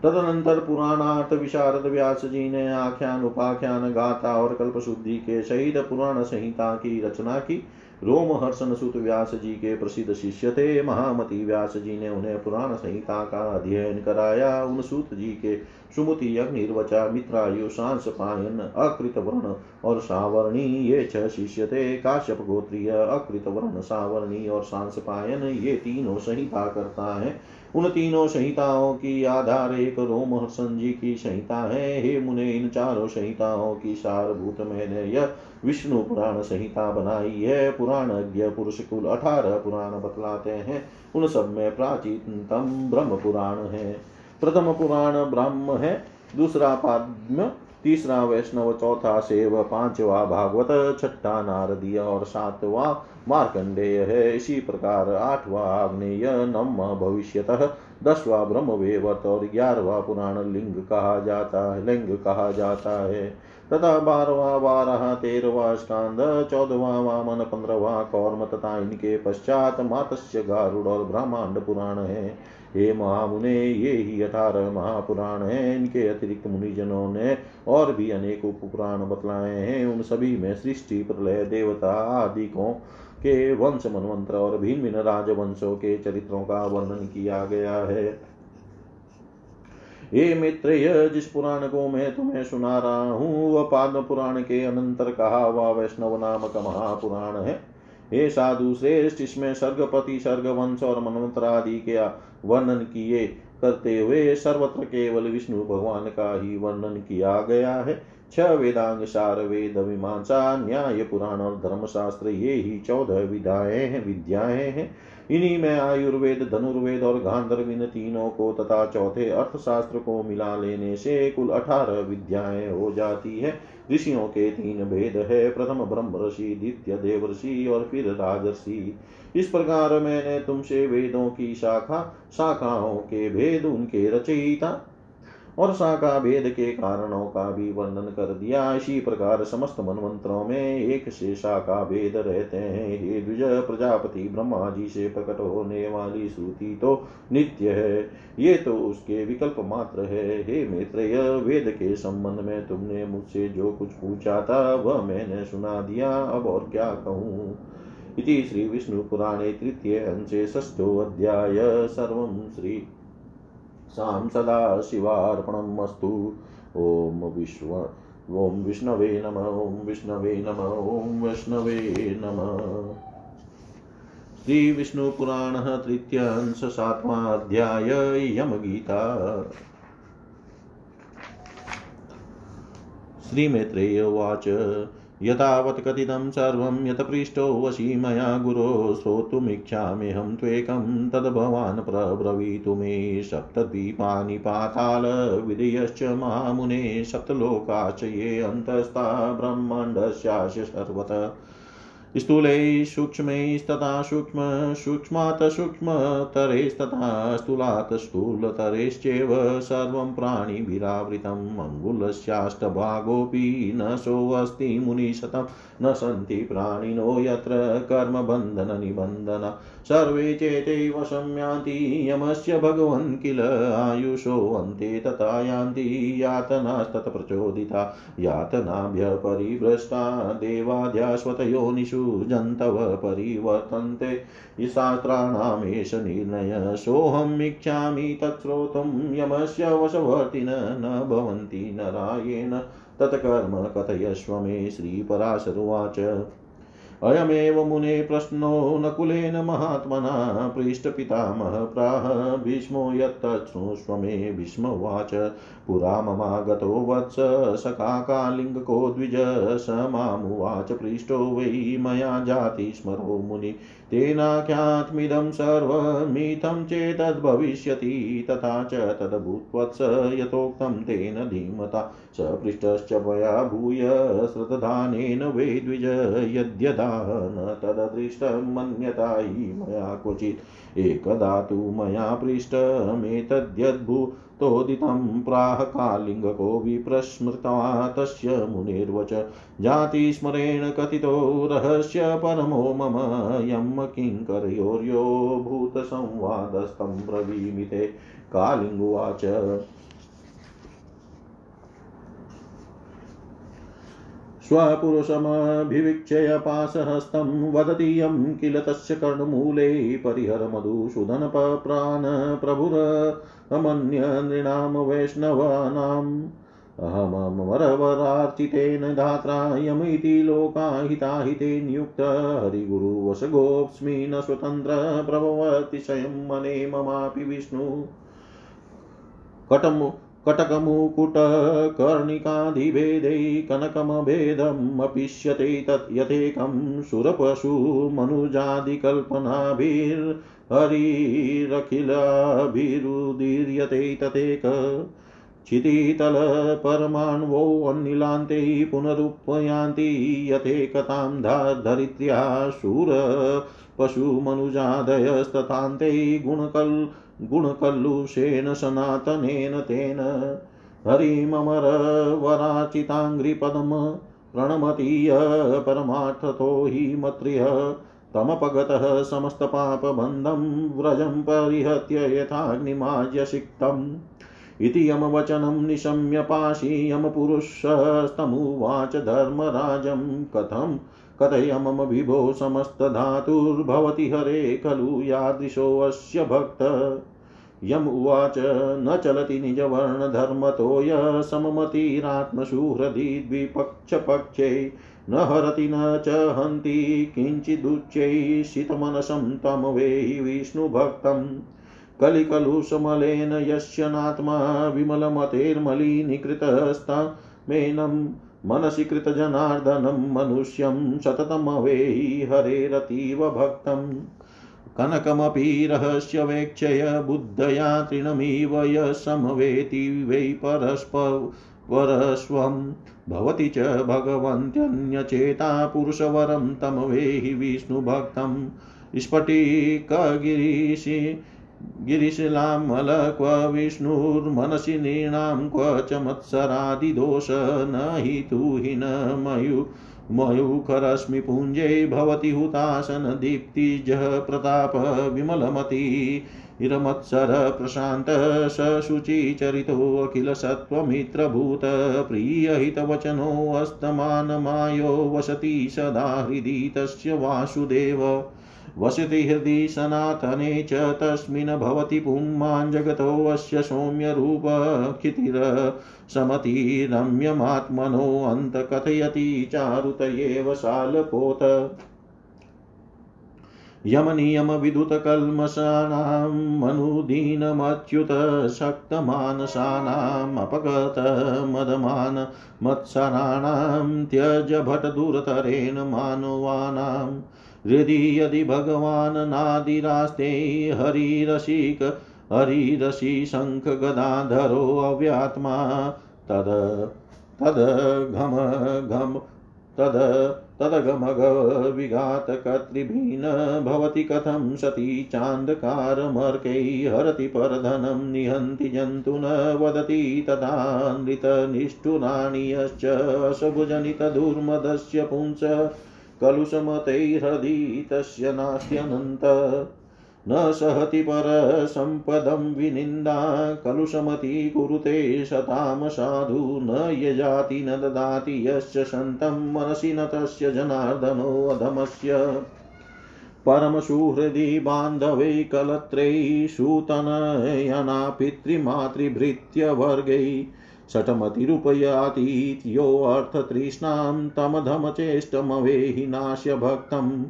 तदनंतर पुराणार्थ विशारद व्यास जी ने आख्यान, उपाख्यान, गाथा और कल्प शुद्धि के सहित पुराण संहिता की रचना की। रोमहर्षण सुत व्यास जी के प्रसिद्ध शिष्य थे। महामति व्यास जी ने उन्हें पुराण संहिता का अध्ययन कराया। उन सूत जी के सुमति, अग्निर्वचा, मित्रायु सांस पायन अकृत वर्ण और सावर्णी, ये छह शिष्य थे। काश्यप गोत्रीय अकृत वर्ण सावर्णी और सांस पायन ये तीनों संहिता करता है। उन तीनों संहिताओं की आधार एक रोमहर्षण जी की संहिता है। हे मुने, इन चारों संहिताओं की सारभूत मैंने यह विष्णु पुराण संहिता बनाई है। पुराण पुरुष कुल अठारह पुराण बतलाते हैं। उन सब में प्राचीनतम ब्रह्म पुराण है। प्रथम पुराण ब्रह्म है, दूसरा पाद्म तीसरा वैष्णव, चौथा सेव, पांचवा भागवत, छठा नारदीय और सातवा मार्कंडेय है। इसी प्रकार आठवा आग्नेय नम भविष्यत, दसवा ब्रह्म वेवत और ग्यारहवा पुराण लिंग कहा जाता है, लिंग कहा जाता है। तथा बारवा बारह तेरवा स्कांद चौदवा वामन पंद्रवा कौर्म तथा इनके पश्चात मातस्य गारुड़ और ब्रह्मांड पुराण है। हे महामुने, ये ही अठारह महापुराण हैं। इनके अतिरिक्त मुनिजनों ने और भी अनेक उपपुराण बतलाए हैं। उन सभी में सृष्टि, प्रलय, देवता आदि को के वंश मनवंत्र और भिन्न भिन्न राजवंशों के चरित्रों का वर्णन किया गया है। ये मित्र जिस पुराण को मैं तुम्हें सुना रहा हूँ, वह पाद पुराण के अनंतर कहा हुआ वैष्णव नामक महापुराण है। हे साधु श्रेष्ठ, इसमें सर्गपति सर्ग वंश और मनमंत्र आदि के वर्णन किए करते हुए सर्वत्र केवल विष्णु भगवान का ही वर्णन किया गया है। छह वेदांग, सार वेद, मीमांसा, न्याय, पुराण और धर्मशास्त्र, ये ही चौदह विधाएँ हैं, विद्याएँ हैं। इन्हीं में आयुर्वेद, धनुर्वेद और गांधर्व इन तीनों को तथा चौथे अर्थशास्त्र को मिला लेने से कुल अठारह विद्याएँ हो जाती है। ऋषियों के तीन भेद है, प्रथम ब्रह्म ऋषि, द्वितीय देव ऋषि और फिर राजर्षि। इस प्रकार मैंने तुमसे वेदों की शाखा, शाखाओं के भेद, उनके रचयिता और शाखा भेद के कारणों का भी वर्णन कर दिया। इसी प्रकार समस्त मनमंत्रों में एक से शाखा भेद रहते हैं। हे द्विज प्रजापति, ब्रह्मा जी से प्रकट होने वाली श्रुति तो नित्य है। ये तो उसके विकल्प मात्र है। हे मित्र वेद के संबंध में तुमने मुझसे जो कुछ पूछा था, वह मैंने सुना दिया। अब और क्या कहूँ? इति श्रीविष्णुपुराणे तृतीय अंशे षष्ठोऽध्याय सर्वं श्री सां सदा शिवार्पणम् अस्तु। ॐ विश्व, ॐ विष्णवे नम, ॐ विष्णवे नम, ॐ वैष्णवे नमः। श्रीविष्णुपुराणः तृतीयांश सात्वाध्याय यमगीता श्रीमैत्रेय उवाच। यथावत् कथितं सर्वं यत् पृष्टो वशी मया गुरो श्रोतुमिच्छाम्यहं त्वेकं तद्भवान् प्रब्रवीतु मे सप्तद्वीपानि मा महामुने सप्तलोकाश्च ये अन्तस्था ब्रह्माण्डस्यास्य सर्वतः स्थूले सूक्ष्मैस्तथा सूक्ष्म सूक्ष्मात् सूक्ष्मतरेस्तथा स्थूलात् स्थूलतरेश्चैव सर्वं प्राणिभिरावृतम् अङ्गुलस्याष्टभागोऽपि न सोऽस्ति मुनिशतं न सन्ति प्राणिनो यत्र कर्मबन्धननिबन्धन। सर्वे चेते वशं यान्ति यमस्य भगवन् किल आयुषोऽन्ते तथा यान्ति। यातनास्तत्प्रचोदिता यातनाभ्य परिभ्रष्टा देवाद्याश्वतयोनिषु जन्तव परिवर्तन्ते। शास्त्राणामेष निर्णय। सोऽहम् इच्छामि तच्छ्रोतुं यमस्य वशवर्तिन न भवन्ति नरायेण तत्कर्म कथयस्व मे श्रीपराशरुवाच। अयमेव मुने प्रश्नो नकुलेन महात्मना, पृष्ठपितामह प्राह। भीष्मो यत्तच्छृणुष्व मे भीष्मवाच। पुरा ममागतो वत्स सकाकालिङ्गको द्विज स मामुवाच पृष्टो वै मया जाति स्मरो मुनि। तेनाख्यात्मिदं सर्वमिथं चेतद्भविष्यति तथा च तदभूत्वत्स यथोक्तं तेन धीमता। स पृष्टश्च मया भूय श्रद्धानेन वै द्विज यद्यदा न तददृष्टं मन्यता हि मया क्वचित्। एकदा तु मया पृष्टमेतद्यद्भू तोदितं प्राह कालिङ्गको विप्रस्मृता तस्य मुनिर्वच। जातिस्मरेण कथितो रहस्य परमो मम। यं किङ्करयोर्यो भूतसंवादस्तं ब्रवीमिते कालिङ्गुवाच स्वपुरुषमभिवीक्ष्य पाशहस्तं वदति यं किल तस्य कर्णमूले परिहर मधुसूदनप्राण प्रभुरमन्यनृणां वैष्णवानाम्। अहममरवरार्चितेन धात्रा यमिति लोकाहिताहिते नियुक्त हरिगुरुवशगोऽस्मि न स्वतन्त्र प्रभवतिशयं मने ममापि विष्णु। कटमु कटकमुकुटकर्णिकाधिभेदै कनकमभेदमपिष्यते तत् यथेकं सुरपशुमनुजादिकल्पनाभिर्हरिरखिलाभिरुदीर्यते तथेक क्षितितलपरमाण्वोऽन्निलान्ते पुनरुपयान्ति यथेकतां धरित्र्या शूर पशुमनुजादयस्तथान्ते गुणकल् गुणकल्लुषेण सनातनेन तेन हरिममरवराचिताङ्घ्रिपदम् प्रणमतीय परमार्थतो हि मत्र्यः तमपगतः समस्तपापबन्धं व्रजं परिहत्य यथाग्निमाज्यसिक्तम् इति यमवचनं निशम्य पाशी यमपुरुषस्तमुवाच धर्मराजं कथं? कथय मम विभो समस्तधातुर्भवति हरे खलु? यादृशोऽस्य भक्त? यम उवाच, न चलति निजवर्णधर्मतो य सममतिरात्मसु हृदि द्विपक्षपक्षे। न हरति न च हन्ति किञ्चिदुच्चैषितमनसं तं वेहि विष्णुभक्तम्। कलिकलुषमलेन यस्य नात्मा विमलमतेर्मलीनीकृतस्तमेनं मनसि कृतजनार्दनं मनुष्यं सततमवेहि हरेरतीव भक्तम् कनकमपि रहस्यवेक्षय बुद्धया तृणमिव य समवेति वै परस्परस्वं भवति च भगवन्त्यन्यचेता पुरुषवरं तमवेहि विष्णुभक्तं। स्फटिकगिरीशि गिरिशिलामल क्व विष्णुर्मनसि नृणां क्व च मत्सरादिदोष न हि तु हि न मयु। मयूखरश्मिपुञ्जे भवति हुतासनदीप्तिजः प्रताप विमलमती। हिरमत्सर प्रशान्त सशुचिचरितोऽखिलसत्त्वमित्रभूत प्रियहितवचनोऽस्तमानमायो वसति सदा हृदि तस्य वासुदेव। वसति हृदि सनातने च तस्मिन् भवति पुंमान् जगतोऽस्य सौम्यरूपक्षितिरसमतिरम्यमात्मनोऽन्तकथयति चारुतयेव शालपोत यमनियमविदुतकल्मषाणां मनुदीनमच्युत शक्तमानसानाम् अपगतमदमान मत्सराणां त्यज भटदुरतरेण मानवानाम् हृदि यदि भगवान् नादिरास्ते हरिरसिक हरिरसि शङ्खगदाधरो अव्यात्मा, तद तद घम घम, तद तदगमगविघातकर्तृभिः भवति कथं सती चान्धकारमर्कै हरति परधनं निहन्ति जन्तु न वदति तथा नृतनिष्ठुराणि यश्च शभुजनितदुर्मदस्य पुंस। कलुषमतैर्हृदि तस्य नास्त्यनन्त। न सहति परसम्पदं विनिन्दा। कलुषमती कुरुते शतां साधु। न यजाति न ददाति यश्च सन्तं मनसि न तस्य जनार्दनोऽधमस्य परमसुहृदि बान्धवै कलत्रै सूतनयना पितृमातृभृत्यवर्गै षट्मतिरुपयातीत्योऽर्थतृष्णां तमधमचेष्टमवेहि नाश्य भक्तम्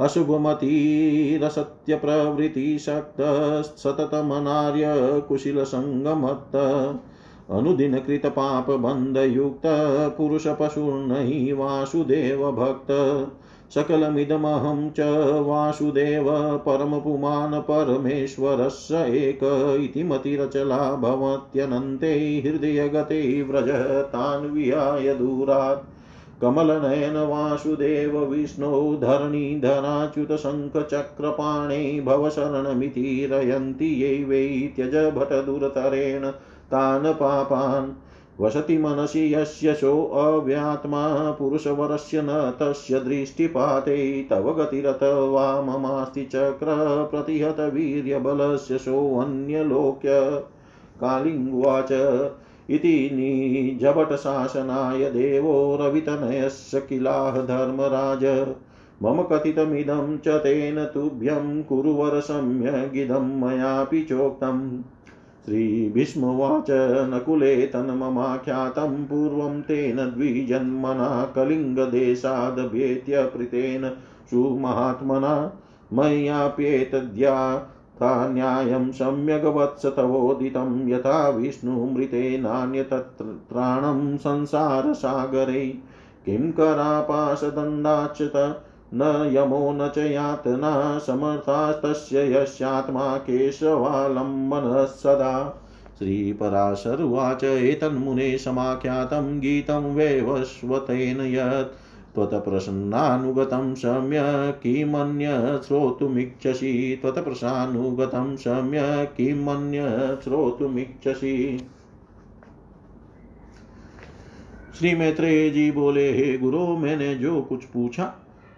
अशुभमतिरसत्यप्रवृत्तिशक्तः कुशिलसङ्गमत्त अनुदिनकृतपापबन्धयुक्त पुरुषपशुर्नहि वासुदेव भक्त सकलमिदमहं च वासुदेव परमपुमान् परमेश्वरस्य एक इति मतिरचला भवत्यनन्ते हृदयगते व्रज तान् विहाय दूरात्। कमलनयन वासुदेव विष्णो धरणीधराच्युतशङ्खचक्रपाणे भवशरणमिति ये वै त्यज भटदुरतरेण तान् पापान् वसति मनसि यस्य सोऽव्यात्मा पुरुषवरस्य न तस्य दृष्टिपाते तव गतिरथ वाममास्ति चक्र प्रतिहत वीर्यबलस्य सोऽन्यलोक्य कालिङ्गुवाच इति निजभटशासनाय देवो रवितनयस्य किलाह धर्मराज। मम कथितमिदं च तेन तुभ्यं कुरुवर सम्यगिदं मयापि चोक्तम्। श्रीभीष्मवाच नकुले तन्ममाख्यातं पूर्वं तेन द्विजन्मना कलिङ्गदेशादभ्येत्य प्रीतेन सुमहात्मना मय्याप्येतद्या तथा न्यायं सम्यग्वत्स तवोदितं यथा विष्णुमृते नान्यतत्राणं संसारसागरे किं करापाशदण्डाच्च न यमो न च यातना समर्थास्तस्य यस्यात्मा केशवालम्बनः सदा। श्रीपराशरुवाच एतन्मुने समाख्यातं गीतं वैवस्वतेन यत् त्वत्प्रसन्नानुगतं सम्यक् किमन्य श्रोतुमिच्छसि त्वत्प्रसन्नानुगतं सम्यक् किमन्य श्रोतुमिच्छसि श्री मैत्रेय जी बोले, हे गुरु, मैंने जो कुछ पूछा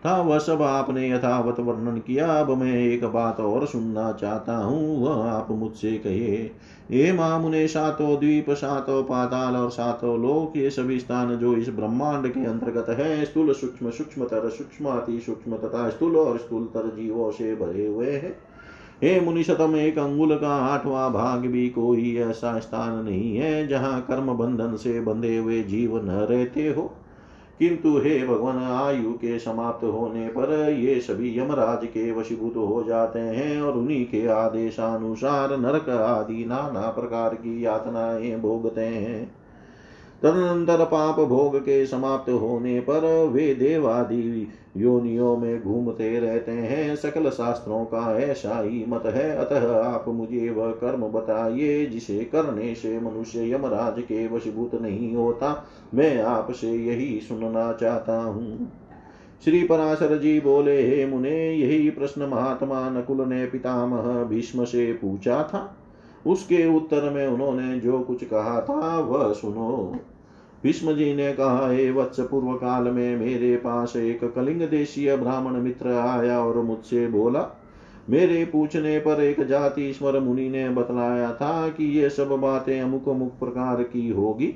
था वह सब आपने यथावत वर्णन किया, अब मैं एक बात और सुनना चाहता हूँ। वह आप मुझसे कहिए हे मामुने, सातो द्वीप, सातो पाताल और सातो लोक, ये सभी स्थान जो इस ब्रह्मांड के अंतर्गत है, स्थूल सूक्ष्म, सूक्ष्मतर सूक्ष्म अति सूक्ष्म तथा स्थूल और स्थूलतर जीवों से भरे हुए हैं। हे मुनिशतम एक अंगुल का आठवां भाग भी कोई ऐसा स्थान नहीं है, जहाँ कर्म बंधन से बंधे हुए जीव न रहते हो। किंतु हे भगवान, आयु के समाप्त होने पर ये सभी यमराज के वशीभूत हो जाते हैं और उन्हीं के आदेशानुसार नरक आदि नाना प्रकार की यातनाएँ भोगते हैं। तदनंतर पाप भोग के समाप्त होने पर वे देवादि योनियों में घूमते रहते हैं। सकल शास्त्रों का ऐसा ही मत है। अतः आप मुझे वह कर्म बताइए जिसे करने से मनुष्य यमराज के वशीभूत नहीं होता। मैं आपसे यही सुनना चाहता हूँ। श्री पराशर जी बोले, हे मुने, यही प्रश्न महात्मा नकुल ने पितामह भीष्म से पूछा था। उसके उत्तर में उन्होंने जो कुछ कहा था, वह सुनो। भीष्म जी ने कहा, हे वत्स पूर्व काल में मेरे पास एक कलिंग देशीय ब्राह्मण मित्र आया और मुझसे बोला, मेरे पूछने पर एक जाति स्मर मुनि ने बतलाया था कि ये सब बातें अमुक अमुक प्रकार की होगी।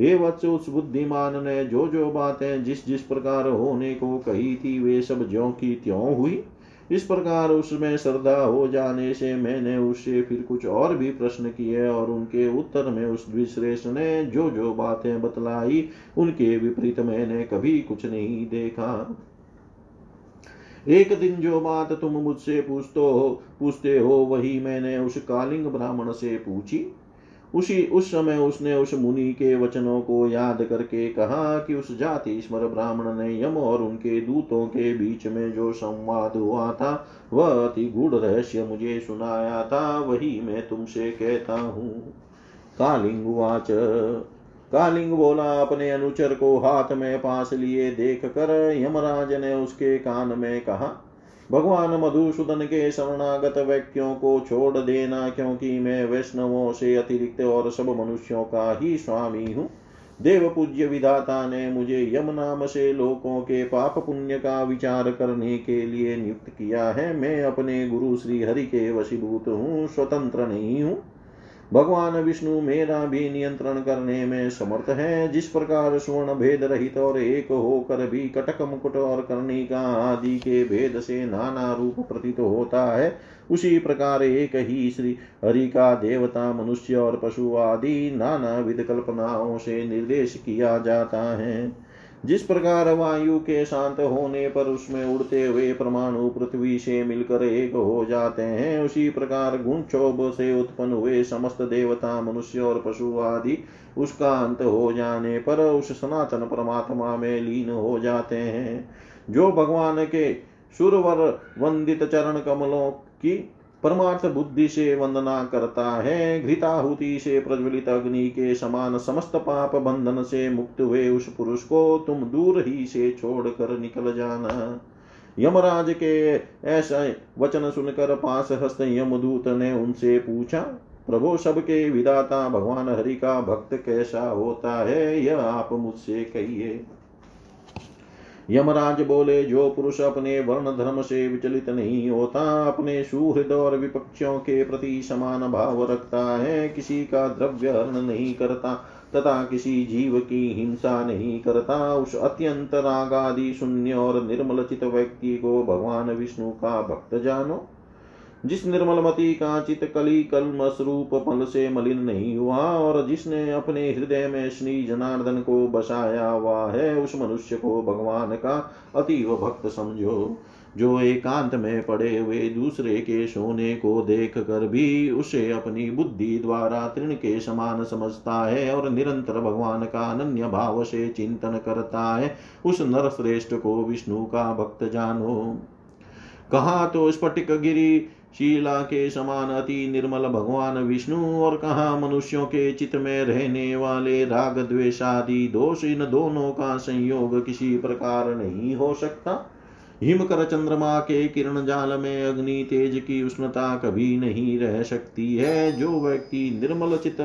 हे वत्स, उस बुद्धिमान ने जो जो बातें जिस जिस प्रकार होने को कही थी, वे सब ज्यो की त्यों हुई। इस प्रकार उसमें श्रद्धा हो जाने से मैंने उससे फिर कुछ और भी प्रश्न किए और उनके उत्तर में उस द्विश्रेष्ठ ने जो जो बातें बतलाई, उनके विपरीत मैंने कभी कुछ नहीं देखा। एक दिन जो बात तुम मुझसे पूछते हो पूछते हो, वही मैंने उस कालिंग ब्राह्मण से पूछी। उसी, उस समय उसने उस मुनि के वचनों को याद करके कहा कि उस जाति स्मर ब्राह्मण ने यम और उनके दूतों के बीच में जो संवाद हुआ था, वह अति गूढ़ रहस्य मुझे सुनाया था, वही मैं तुमसे कहता हूँ। कालिंगुवाच कालिंग बोला अपने अनुचर को हाथ में पास लिए देख कर यमराज ने उसके कान में कहा भगवान मधुसूदन के शरणागत व्यक्तियों को छोड़ देना, क्योंकि मैं वैष्णवों से अतिरिक्त और सब मनुष्यों का ही स्वामी हूँ। देव पूज्य विधाता ने मुझे यम नाम से लोगों के पाप पुण्य का विचार करने के लिए नियुक्त किया है। मैं अपने गुरु श्री हरि के वशीभूत हूँ, स्वतंत्र नहीं हूँ। भगवान विष्णु मेरा भी नियंत्रण करने में समर्थ है। जिस प्रकार स्वर्ण भेद रहित और एक होकर भी कटक मुकुट और कर्णिका आदि के भेद से नाना रूप प्रतीत होता है, उसी प्रकार एक ही श्री हरि का देवता, मनुष्य और पशु आदि नाना विध कल्पनाओं से निर्देश किया जाता है। जिस प्रकार वायु के शांत होने पर उसमें उड़ते हुए परमाणु पृथ्वी से मिलकर एक हो जाते हैं, उसी प्रकार गुण क्षोभ से उत्पन्न हुए समस्त देवता, मनुष्य और पशु आदि उसका अंत हो जाने पर उस सनातन परमात्मा में लीन हो जाते हैं। जो भगवान के सुरवर वंदित चरण कमलों की परमार्थ बुद्धि से वंदना करता है, घृताहुति से प्रज्वलित अग्नि के समान समस्त पाप बंधन से मुक्त हुए उस पुरुष को तुम दूर ही से छोड़ कर निकल जाना। यमराज के ऐसा वचन सुनकर पास हस्त यमदूत ने उनसे पूछा, प्रभु, सबके विदाता भगवान हरि का भक्त कैसा होता है? यह आप मुझसे कहिए। यमराज बोले, जो पुरुष अपने वर्ण धर्म से विचलित नहीं होता, अपने सुहृद और विपक्षों के प्रति समान भाव रखता है, किसी का द्रव्य हरण नहीं करता, तथा किसी जीव की हिंसा नहीं करता, उस अत्यंत रागादि शून्य और निर्मल चित व्यक्ति को भगवान विष्णु का भक्त जानो। जिस निर्मल मती का चित कली कलमस रूप पल से मलिन नहीं हुआ और जिसने अपने हृदय में श्री जनार्दन को बसाया हुआ है, उस मनुष्य को भगवान का अतीव भक्त समझो। जो एकांत में पड़े हुए दूसरे के सोने को देख कर भी उसे अपनी बुद्धि द्वारा तृण के समान समझता है और निरंतर भगवान का अनन्य भाव से चिंतन करता है, उस नर श्रेष्ठ को विष्णु का भक्त जानो। कहा तो स्फटिक गिरी शीला के समान अति निर्मल भगवान विष्णु और कहा मनुष्यों के चित्त में रहने वाले राग द्वेषादि दोष इन दोनों का संयोग किसी प्रकार नहीं हो सकता। हिमकर चंद्रमा के किरण जाल में अग्नि तेज की उष्णता कभी नहीं रह सकती है। जो व्यक्ति निर्मल चित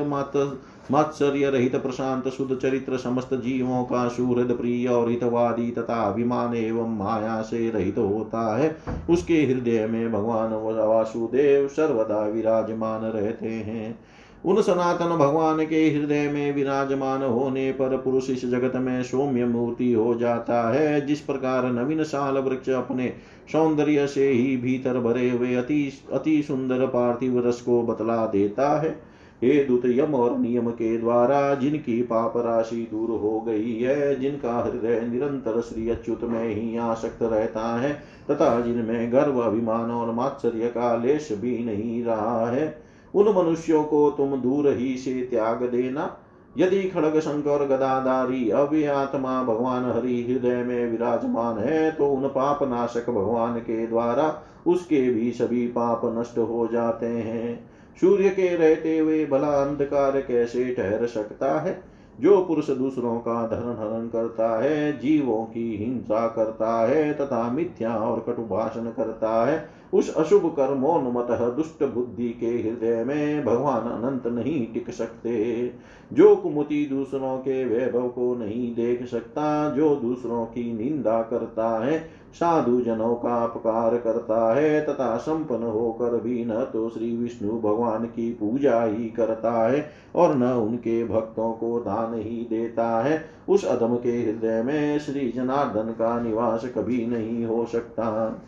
मात्सर्य रहित, प्रशांत, शुद्ध चरित्र समस्त जीवों का सुहृद, प्रिय और हितवादी तथा अभिमान एवं माया से रहित होता है, उसके हृदय में भगवान वासुदेव सर्वदा विराजमान रहते हैं। उन सनातन भगवान के हृदय में विराजमान होने पर पुरुष इस जगत में सौम्य मूर्ति हो जाता है, जिस प्रकार नवीन साल वृक्ष अपने सौंदर्य से ही भीतर भरे हुए अति अति सुंदर पार्थिव रस को बतला देता है। हे दूत यम और नियम के द्वारा जिनकी पाप राशि दूर हो गई है, जिनका हृदय निरंतर श्री अच्युत में ही आसक्त रहता है, तथा जिनमें गर्व, अभिमान और मात्सर्य का लेश भी नहीं रहा है। उन मनुष्यों को तुम दूर ही से त्याग देना। यदि खड़ग शंकर गदाधारी अव्यात्मा भगवान हरि हृदय में विराजमान है तो उन पाप नाशक भगवान के द्वारा उसके भी सभी पाप नष्ट हो जाते हैं। सूर्य के रहते हुए भला अंधकार कैसे ठहर सकता है? जो पुरुष दूसरों का धरण हरण करता है, जीवों की हिंसा करता है, तथा मिथ्या और कटु भाषण करता है उस अशुभ कर्मोन्मत दुष्ट बुद्धि के हृदय में भगवान अनंत नहीं टिक सकते। जो कुमुति दूसरों के वैभव को नहीं देख सकता, जो दूसरों की निंदा करता है, साधु जनों का अपकार करता है, तथा संपन्न होकर भी न तो श्री विष्णु भगवान की पूजा ही करता है और न उनके भक्तों को दान ही देता है, उस अधम के हृदय में श्री जनार्दन का निवास कभी नहीं हो सकता।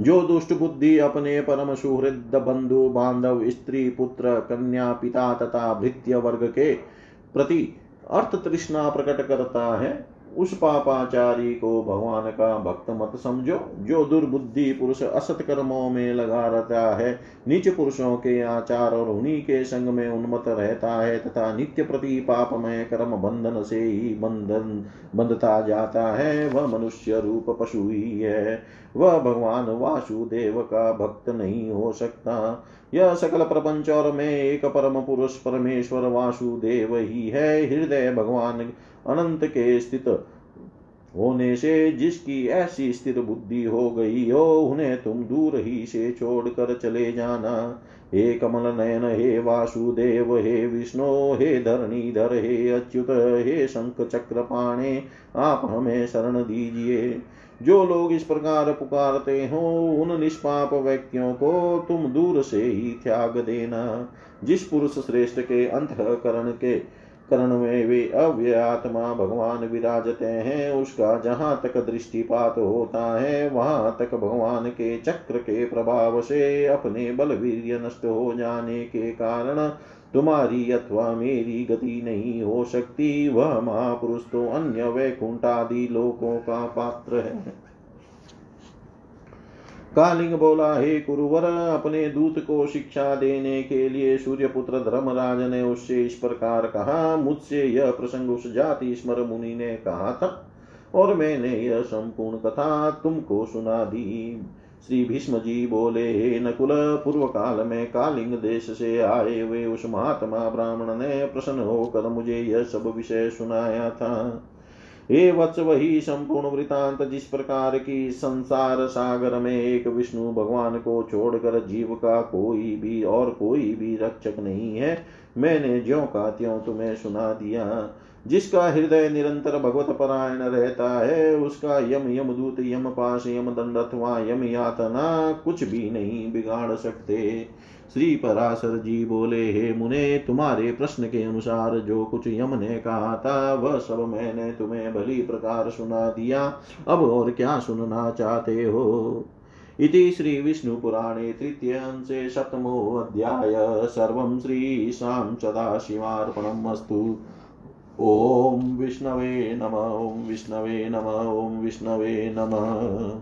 जो दुष्ट बुद्धि अपने परम सुहृद बंधु, बांधव, स्त्री, पुत्र, कन्या, पिता तथा भृत्य वर्ग के प्रति अर्थ तृष्णा प्रकट करता है उस पापाचारी को भगवान का भक्त मत समझो, जो दुर्बुद्धि पुरुष असत कर्मों में लगा रहता है। नीच पुरुषों के आचार और उन्हीं के संग में उन्मत रहता है तथा नित्य प्रति पाप में कर्म बंधन से ही बंधन, बंधता जाता है। वह मनुष्य रूप पशु ही है। वह भगवान वासुदेव का भक्त नहीं हो सकता। यह सकल प्रपंच और मैं एक परम पुरुष परमेश्वर वासुदेव ही है, हृदय भगवान अनंत के स्थित। होने से जिसकी ऐसी स्थिर बुद्धि हो गई हो, उन्हें तुम दूर ही से छोड़कर चले जाना। हे कमल नयन, हे वासुदेव, हे विष्णु, हे धरणीधर, हे अच्युत, हे शंख चक्र पाणे, आप हमें शरण दीजिए। जो लोग इस प्रकार पुकारते हो, उन निष्पाप व्यक्तियों को तुम दूर से ही त्याग देना। जिस पुरुष श्रेष्ठ के अंतकरण के करण में वे अव्य आत्मा भगवान विराजते हैं। उसका जहाँ तक दृष्टिपात होता है, वहाँ तक भगवान के चक्र के प्रभाव से अपने बल वीर नष्ट हो जाने के कारण तुम्हारी अथवा मेरी गति नहीं हो सकती। वह महापुरुष तो अन्य वैकुंठादि लोकों का पात्र है। कालिंग बोला, हे कुरुवर, अपने दूत को शिक्षा देने के लिए सूर्यपुत्र धर्मराज ने उससे इस प्रकार कहा, मुझसे यह प्रसंग उस जाति स्मर मुनि ने कहा था, और मैंने यह संपूर्ण कथा तुमको सुना दी। श्री भीष्म जी बोले, हे नकुल, पूर्व काल में कालिंग देश से आए हुए उस महात्मा ब्राह्मण ने प्रसन्न होकर मुझे यह सब विषय सुनाया था। हे वत्स वही संपूर्ण वृतांत, जिस प्रकार की संसार सागर में एक विष्णु भगवान को छोड़कर जीव का कोई भी और कोई भी रक्षक नहीं है, मैंने ज्यो का त्यों तुम्हें सुना दिया। जिसका हृदय निरंतर भगवत परायण रहता है, उसका यम यम दूत, यम पाश यम दंड अथवा यम यातना कुछ भी नहीं बिगाड़ सकते। श्री पराशर जी बोले, हे मुने, तुम्हारे प्रश्न के अनुसार जो कुछ यम ने कहा था, वह सब मैंने तुम्हें भली प्रकार सुना दिया। अब और क्या सुनना चाहते हो? इति श्रीविष्णुपुराणे तृतीयांशे सप्तमोऽध्याय सर्वं श्रीशां सदाशिवार्पणम् अस्तु। ॐ विष्णवे नम ॐ विष्णवे नम ॐ विष्णवे नमः।